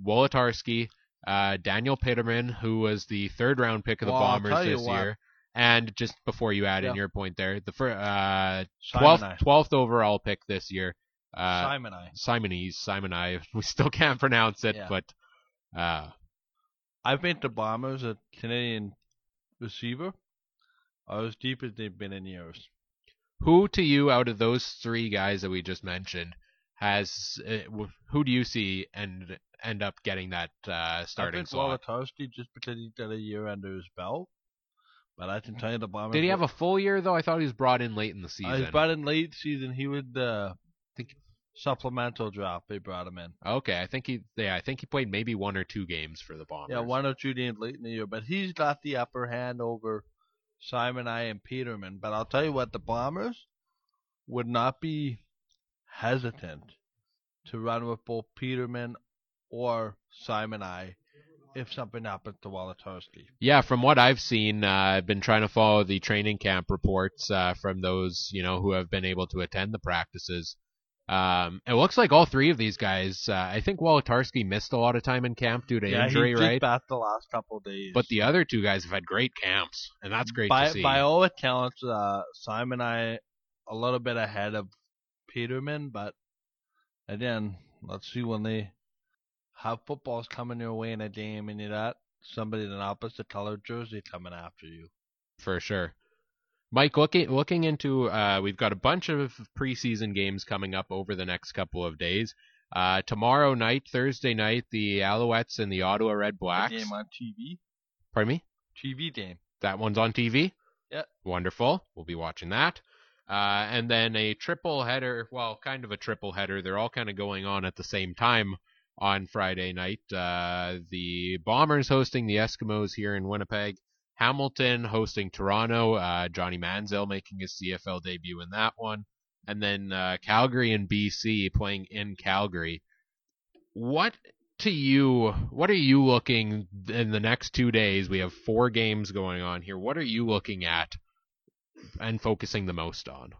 Wolitarsky, uh, Daniel Petermann, who was the third round pick of the Well, Bombers this year. And just before you add in your point there, the fir- uh, 12th, 12th overall pick this year, uh, Simon I. Simonese, Simon I. *laughs* We still can't pronounce it, Yeah. but Uh, I've been to Bombers, a Canadian receiver, I was deep as they've been in years. who to you out of those three guys that we just mentioned has uh, who do you see and end up getting that uh, starting I think slot? Just because he's got a year under his belt. But I can tell you the Bombers. Did he have a full year though? I thought he was brought in late in the Uh, season. he's brought in late season. He would uh, Think- supplemental draft. They brought him in. okay, I think he yeah, I think he played maybe one or two games for the Bombers. Yeah, one or two games late in the year, but he's got the upper hand over Simon I and Petermann. But I'll tell you what, the Bombers would not be hesitant to run with both Petermann or Simon I if something happens to Wolitarsky. Yeah, from what I've seen, uh, I've been trying to follow the training camp reports uh, from those you know who have been able to attend the practices. Um, it looks like all three of these guys. Uh, I think Wolitarsky missed a lot of time in camp due to yeah, injury, he did right? back the last couple days. But the other two guys have had great camps, and that's great by, to see. By all accounts, uh, Simon I a little bit ahead of Petermann, but again, let's see when they have footballs coming your way in a game and you got somebody in an opposite colored jersey coming after you. for sure. Mike, looking looking into, uh, we've got a bunch of preseason games coming up over the next couple of days. Uh, tomorrow night, Thursday night, the Alouettes and the Ottawa Red Blacks. game on TV. Pardon me. TV game. That one's on TV. Yep. Wonderful. We'll be watching that. Uh, and then a triple header. Well, kind of a triple header. They're all kind of going on at the same time on Friday night. Uh, the Bombers hosting the Eskimos here in Winnipeg. Hamilton hosting Toronto. Uh, Johnny Manziel making his CFL debut in that one. And then uh, Calgary and BC playing in Calgary. What to you, what are you looking in the next two days? We have four games going on here. What are you looking at and focusing the most on?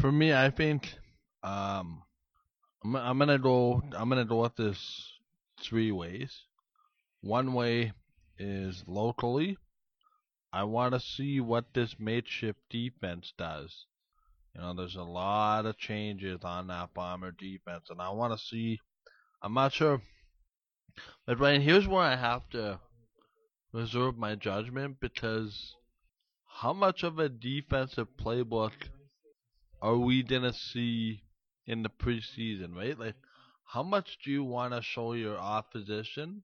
For me, I think um, I'm, gonna go. I'm gonna go with this three ways. One way is locally. I want to see what this makeshift defense does. You know, there's a lot of changes on that bomber defense, and I want to see. I'm not sure, but Ryan, here's where I have to reserve my judgment because how much of a defensive playbook are we gonna see in the preseason, right? Like, how much do you want to show your opposition,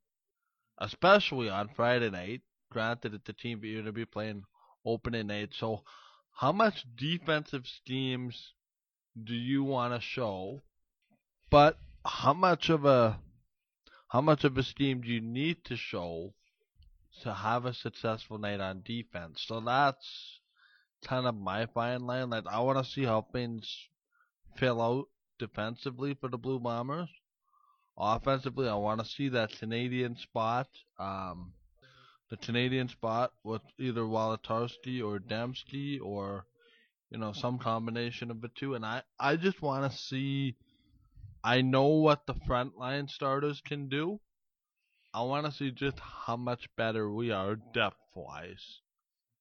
especially on Friday night? Granted, it's the team you're gonna be playing opening night, so how much defensive schemes do you want to show? But how much of a how much of a scheme do you need to show to have a successful night on defense? So that's kind of my fine line. Like I want to see how things fill out defensively for the Blue Bombers. Offensively, I want to see that Canadian spot, um, the Canadian spot with either Wolitarsky or Demski or you know some combination of the two. And I I just want to see. I know what the front line starters can do. I want to see just how much better we are depth wise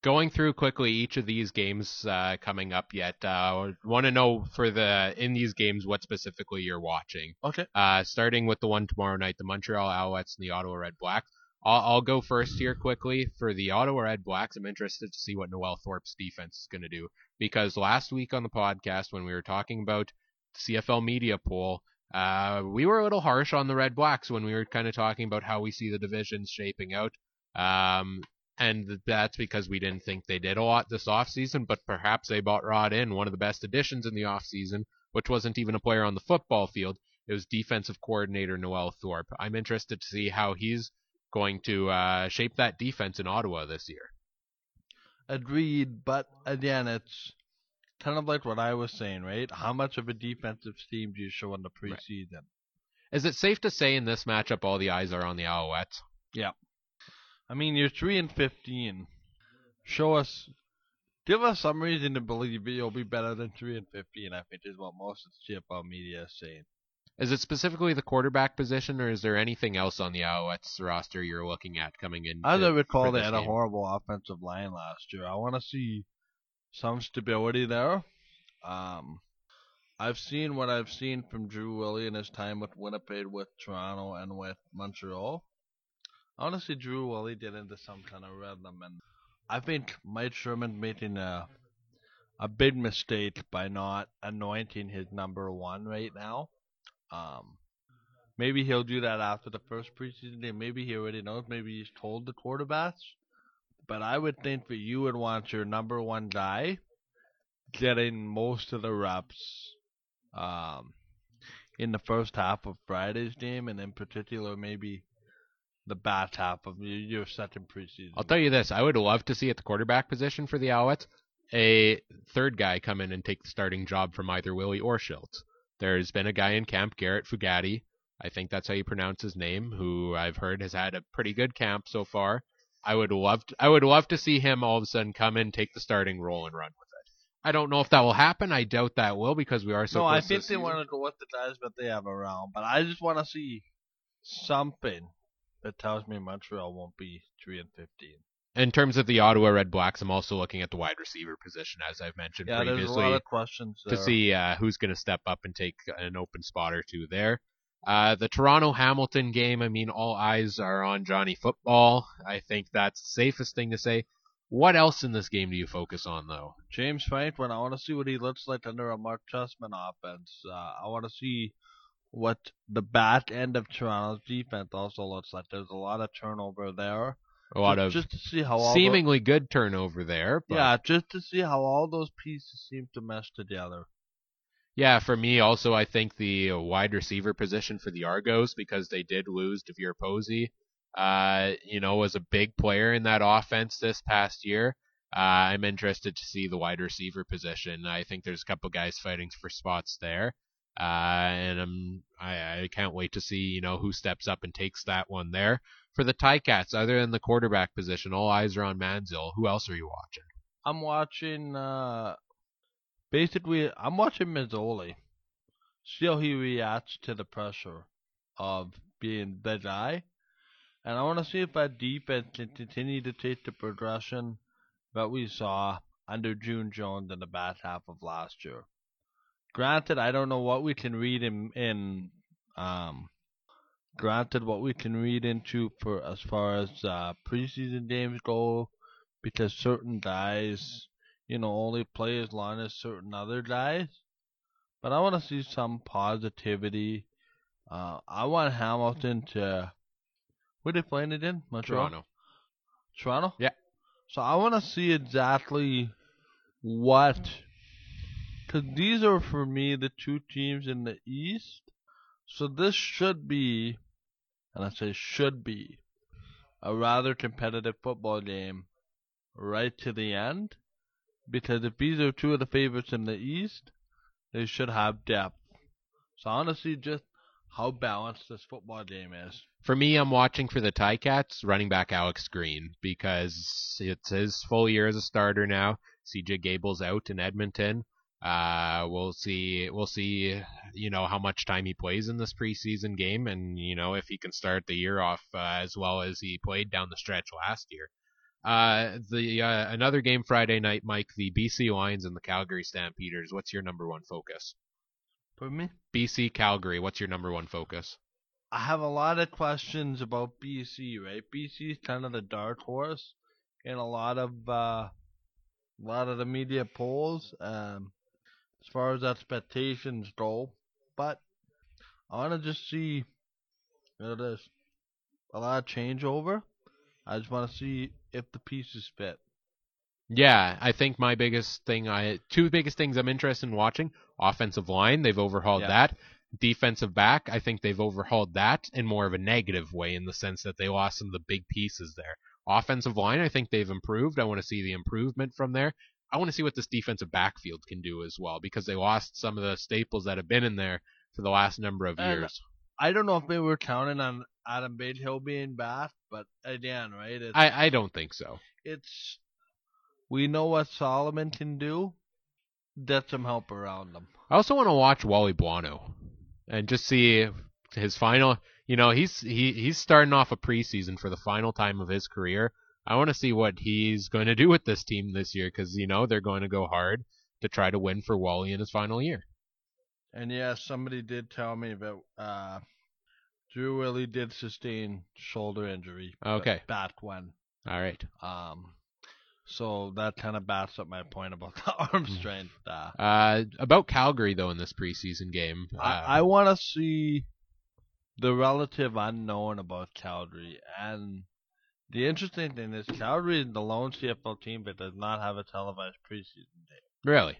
going through quickly each of these games uh, coming up yet. Uh, Want to know for the in these games what specifically you're watching. Okay. Uh, starting with the one tomorrow night, the Montreal Alouettes and the Ottawa Red Blacks. I'll, I'll go first here quickly for the Ottawa Red Blacks. I'm interested to see what Noel Thorpe's defense is going to do because last week on the podcast when we were talking about the CFL media poll, uh, we were a little harsh on the Red Blacks when we were kind of talking about how we see the divisions shaping out. Um, and that's because we didn't think they did a lot this offseason, but perhaps they bought Rod in, one of the best additions in the offseason, which wasn't even a player on the football field. It was defensive coordinator Noel Thorpe. I'm interested to see how he's going to uh, shape that defense in Ottawa this year. Agreed, but again, it's kind of like what I was saying, right? How much of a defensive team do you show in the preseason? Is it safe to say in this matchup all the eyes are on the Alouettes? I mean, you're three and fifteen. Show us, give us some reason to believe you'll be better than three and fifteen. I think is what most of the CFL media is saying. Is it specifically the quarterback position, or is there anything else on the Alouettes roster you're looking at coming in? As I recall, they had a horrible offensive line last year. I want to see some stability there. Um, I've seen what I've seen from Drew Willy in his time with Winnipeg, with Toronto, and with Montreal. See Drew Willy get into some kind of rhythm, and I think Mike Sherman making a a big mistake by not anointing his number one right now. Um, maybe he'll do that after the first preseason game. Maybe he already knows. Maybe he's told the quarterbacks. But I would think that you would want your number one guy getting most of the reps um, in the first half of Friday's game, and in particular, maybe the back half of your, your second preseason. I'll tell you this: I would love to see at the quarterback position for the Alouettes a third guy come in and take the starting job from either Willy or Shiltz. There's been a guy in camp, Garrett Fugatti. I think that's how you pronounce his name, who I've heard has had a pretty good camp so far. I would love to, I would love to see him all of a sudden come in, take the starting role, and run with it. I don't know if that will happen. I doubt that will because we are so no, I think the they season. want to go with the guys that they have around, but I just want to see something that tells me Montreal won't be three and fifteen. In terms of the Ottawa Red Blacks, I'm also looking at the wide receiver position, as I've mentioned Yeah, there's a previously. lot of questions to see uh, who's going to step up and take an open spot or two there. Uh, the Toronto Hamilton game, I mean, all eyes are on Johnny Football. I think that's the safest thing to say. What else in this game do you focus on, though? James Franklin, I want to see what he looks like under a Marc Trestman offense. Uh, I want to see what the back end of Toronto's defense also looks like. There's a lot of turnover there. A lot just, of just to see how all seemingly good turnover there. But yeah, just to see how all those pieces seem to mesh together. Yeah, for me also, I think the wide receiver position for the Argos because they did lose DeVier Posey. Uh, you know, was a big player in that offense this past year. Uh, I'm interested to see the wide receiver position. I think there's a couple guys fighting for spots there. Uh, and I'm, I, I can't wait to see, you know, who steps up and takes that one there. For the Ticats, other than the quarterback position, all eyes are on Manziel. Who else are you watching? I'm watching. Uh, basically, I'm watching Masoli. See how he reacts to the pressure of being the guy, and I want to see if that defense can continue to take the progression that we saw under June Jones in the back half of last year. Granted, I don't know what we can read in in um. Granted, what we can read into for as far as uh, preseason games go, because certain guys, you know, only play as long as certain other guys. But I want to see some positivity. Uh, I want Hamilton to. Where they playing it in? Montreal. Toronto. Toronto. Yeah. So I want to see exactly what, because these are for me the two teams in the East. So this should be, and I say should be, a rather competitive football game right to the end. Because if these are two of the favorites in the East, they should have depth. So see just how balanced this football game is. For me, I'm watching for the Ticats running back Alex Green because it's his full year as a starter now. CJ Gable's out in Edmonton. Uh, we'll see. We'll see. You know how much time he plays in this preseason game, and you know if he can start the year off uh, as well as he played down the stretch last year. Uh, the uh, another game Friday night, Mike. The BC Lions and the Calgary Stampeders. What's your number one focus? For me, BC Calgary. What's your number one focus? I have a lot of questions about BC. Right, BC is kind of the dark horse in a lot of uh, a lot of the media polls um, as far as expectations go. But I want to just see what it is. A lot of changeover. I just want to see if the pieces fit. Yeah, I think my biggest thing, I two biggest things I'm interested in watching: offensive line, they've overhauled Yeah. that. Defensive back, I think they've overhauled that in more of a negative way, in the sense that they lost some of the big pieces there. Offensive line, I think they've improved. I want to see the improvement from there. I want to see what this defensive backfield can do as well, because they lost some of the staples that have been in there for the last number of And years. I don't know if they were counting on Adam Hill being back, but again, right? It's, I, I don't think so. it's we know what Solomon can do. Get some help around him. I also want to watch Wally Buono and just see his final. You know, he's he he's starting off a preseason for the final time of his career. I want to see what he's going to do with this team this year because you know they're going to go hard to try to win for Wally in his final year. And yeah, somebody did tell me that uh, Drew Willy did sustain shoulder injury. Okay. Back when. All right. Um, so that kind of backs up my point about *laughs* the arm Mm. strength. Uh, Uh, about Calgary though in this preseason game. Uh, I, I want to see the relative unknown about Calgary. And the interesting thing is, Calgary is the lone CFL team that does not have a televised preseason game. really.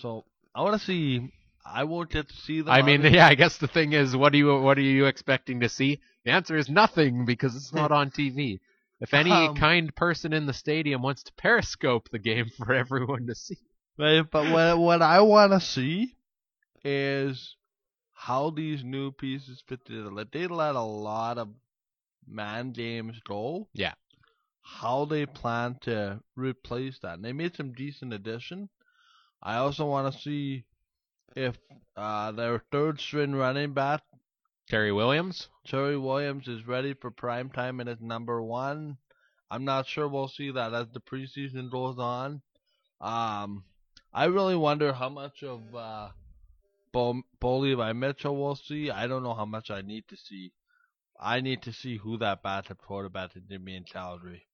So I want to see. I won't get to see them. I mean, yeah. I guess the thing is, what do you what are you expecting to see? The answer is nothing because it's not on TV. If any *laughs* Um, kind person in the stadium wants to periscope the game *laughs* for everyone to see. Right, but what what I want to see is how these new pieces fit together. They let a lot of man games go. Yeah. How they plan to replace that? And they made some decent addition. I also want to see if uh, their third string running back Terry Williams. Terry Williams is ready for prime time and is number one. I'm not sure we'll see that as the preseason goes on. Um, I really wonder how much of uh, Bo, Bo Levi Mitchell we'll see. I don't know how much I need to see. I need to see who that backup quarterback is going to be in Calgary.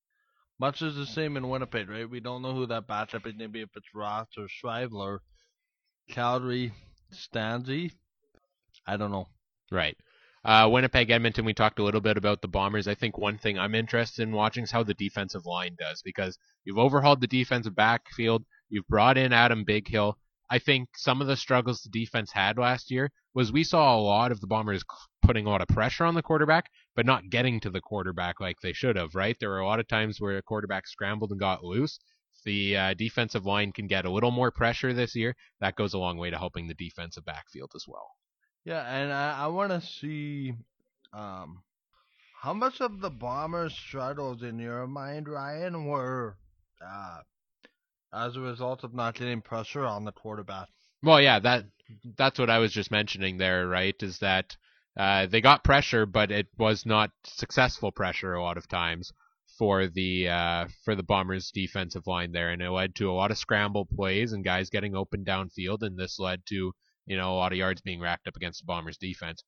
Much is the same in Winnipeg, right? We don't know who that backup is going to be, if it's Ross or Streveler. Calgary, Stanzi. I don't know. Right. Uh, Winnipeg, Edmonton. We talked a little bit about the Bombers. I think one thing I'm interested in watching is how the defensive line does because you've overhauled the defensive backfield. You've brought in Adam Bighill. I think some of the struggles the defense had last year was we saw a lot of the Bombers putting a lot of pressure on the quarterback, but not getting to the quarterback like they should have. Right? There were a lot of times where a quarterback scrambled and got loose. The uh, defensive line can get a little more pressure this year, that goes a long way to helping the defensive backfield as well. Yeah, and I, I want to see um, how much of the Bombers' struggles in your mind, Ryan, were uh, as a result of not getting pressure on the quarterback. Well, yeah, that that's what I was just mentioning there, right? Is that uh, they got pressure, but it was not successful pressure a lot of times for the uh, for the Bombers' defensive line there, and it led to a lot of scramble plays and guys getting open downfield, and this led to you know a lot of yards being racked up against the Bombers' defense.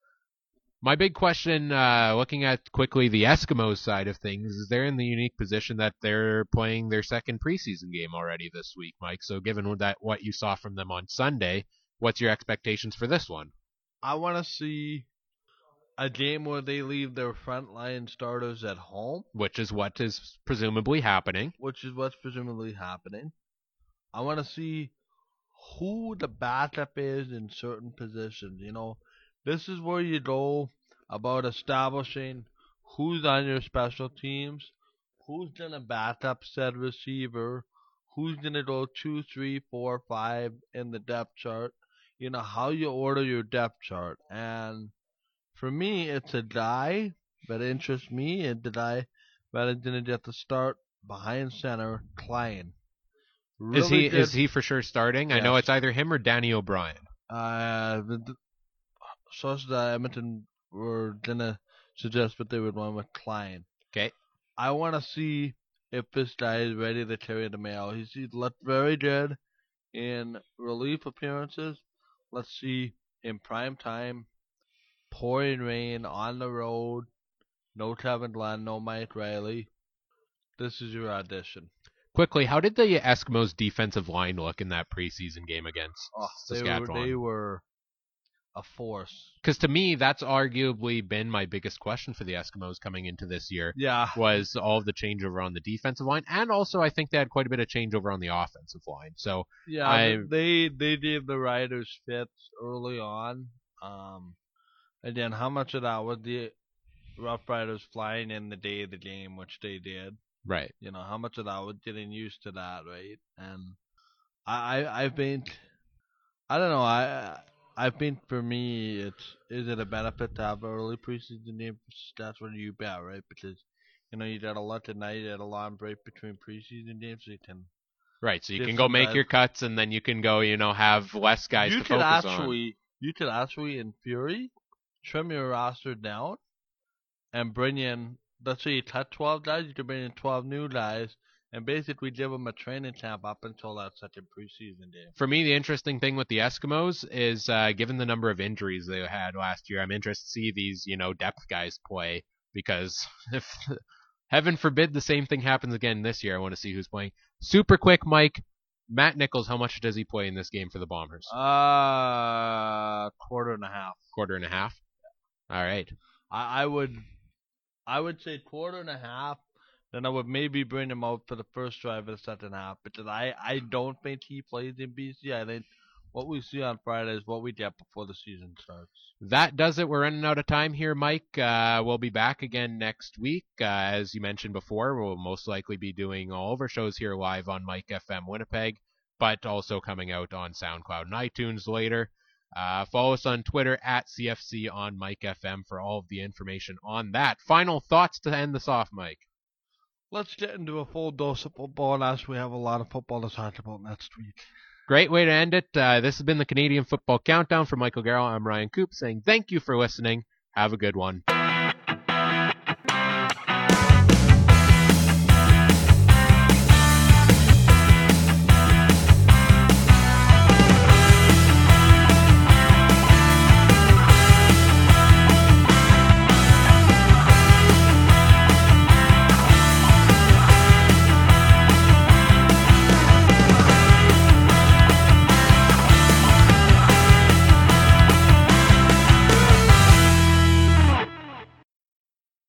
My big question, uh, looking at quickly the Eskimos side of things, is they're in the unique position that they're playing their second preseason game already this week, Mike. So given that what you saw from them on Sunday, what's your expectations for this one? I want to see a game where they leave their frontline starters at home, Which is what is presumably happening. which is what's presumably happening. I want to see who the backup is in certain positions. You know, this is where you go about establishing who's on your special teams, who's gonna back up said receiver, who's gonna go two, three, four, five in the depth chart. You know how you order your depth chart, and for me, it's a guy that interests me, and the guy that is didn't get the start behind center, Klein. is he Really is he for sure starting? I know it's either him or Danny O'Brien. Uh, the, the sources at Edmonton were gonna suggest that they would run with Klein. Okay. I want to see if this guy is ready to carry the mail. He's, he's looked very good in relief appearances. Let's see in prime time, pouring rain on the road, no Kevin Glenn, no Mike Reilly. This is your audition. Quickly, how did the Eskimos' defensive line look in that preseason game against Oh, they were, Saskatchewan? they were a force. Because to me, that's arguably been my biggest question for the Eskimos coming into this year Yeah, was all of the changeover on the defensive line, and also I think they had quite a bit of changeover on the offensive line. So yeah. I- they they gave the riders fits early on. Um, and then how much of that was the Rough Riders flying in the day of the game, which they did. right, You know, how much of that was getting used to that, right? And I, I I've been, I don't know, I I think for me it's is it a benefit to have early preseason game? That's what you bet, right? Because you know you got a lot tonight, you got a long break between preseason games, so you can. right. So you can go make guys. your cuts, and then you can go, you know, have less guys you to could focus on. actually, you could actually in theory, trim your roster down, and bring in. Let's say you cut twelve guys, you could bring in twelve new guys, and basically give them a training camp up until that second preseason game. For me, the interesting thing with the Eskimos is, uh, given the number of injuries they had last year, I'm interested to see these, you know, depth guys play because *laughs* if heaven forbid the same thing happens again this year, I want to see who's playing. Super quick, Mike. Matt Nichols, how much does he play in this game for the Bombers? Uh, quarter and a half. Quarter and a half. All right. I, I would, I would say quarter and a half. Then I would maybe bring him out for the first drive of the second half because I, I don't think he plays in BC. I think what we see on Friday is what we get before the season starts. That does it. We're running out of time here, Mike. Uh, we'll be back again next week. Uh, as you mentioned before, we'll most likely be doing all of our shows here live on Mike FM Winnipeg, but also coming out on SoundCloud and iTunes later. Uh, follow us on Twitter at CFC on Mike FM for all of the information on that. Final thoughts to end this off, Mike. Let's get into a full dose of football as we have a lot of football to talk about next week. Great way to end it. Uh, this has been the Canadian Football Countdown for Michael Garrell. I'm Ryan Coop saying thank you for listening. Have a good one.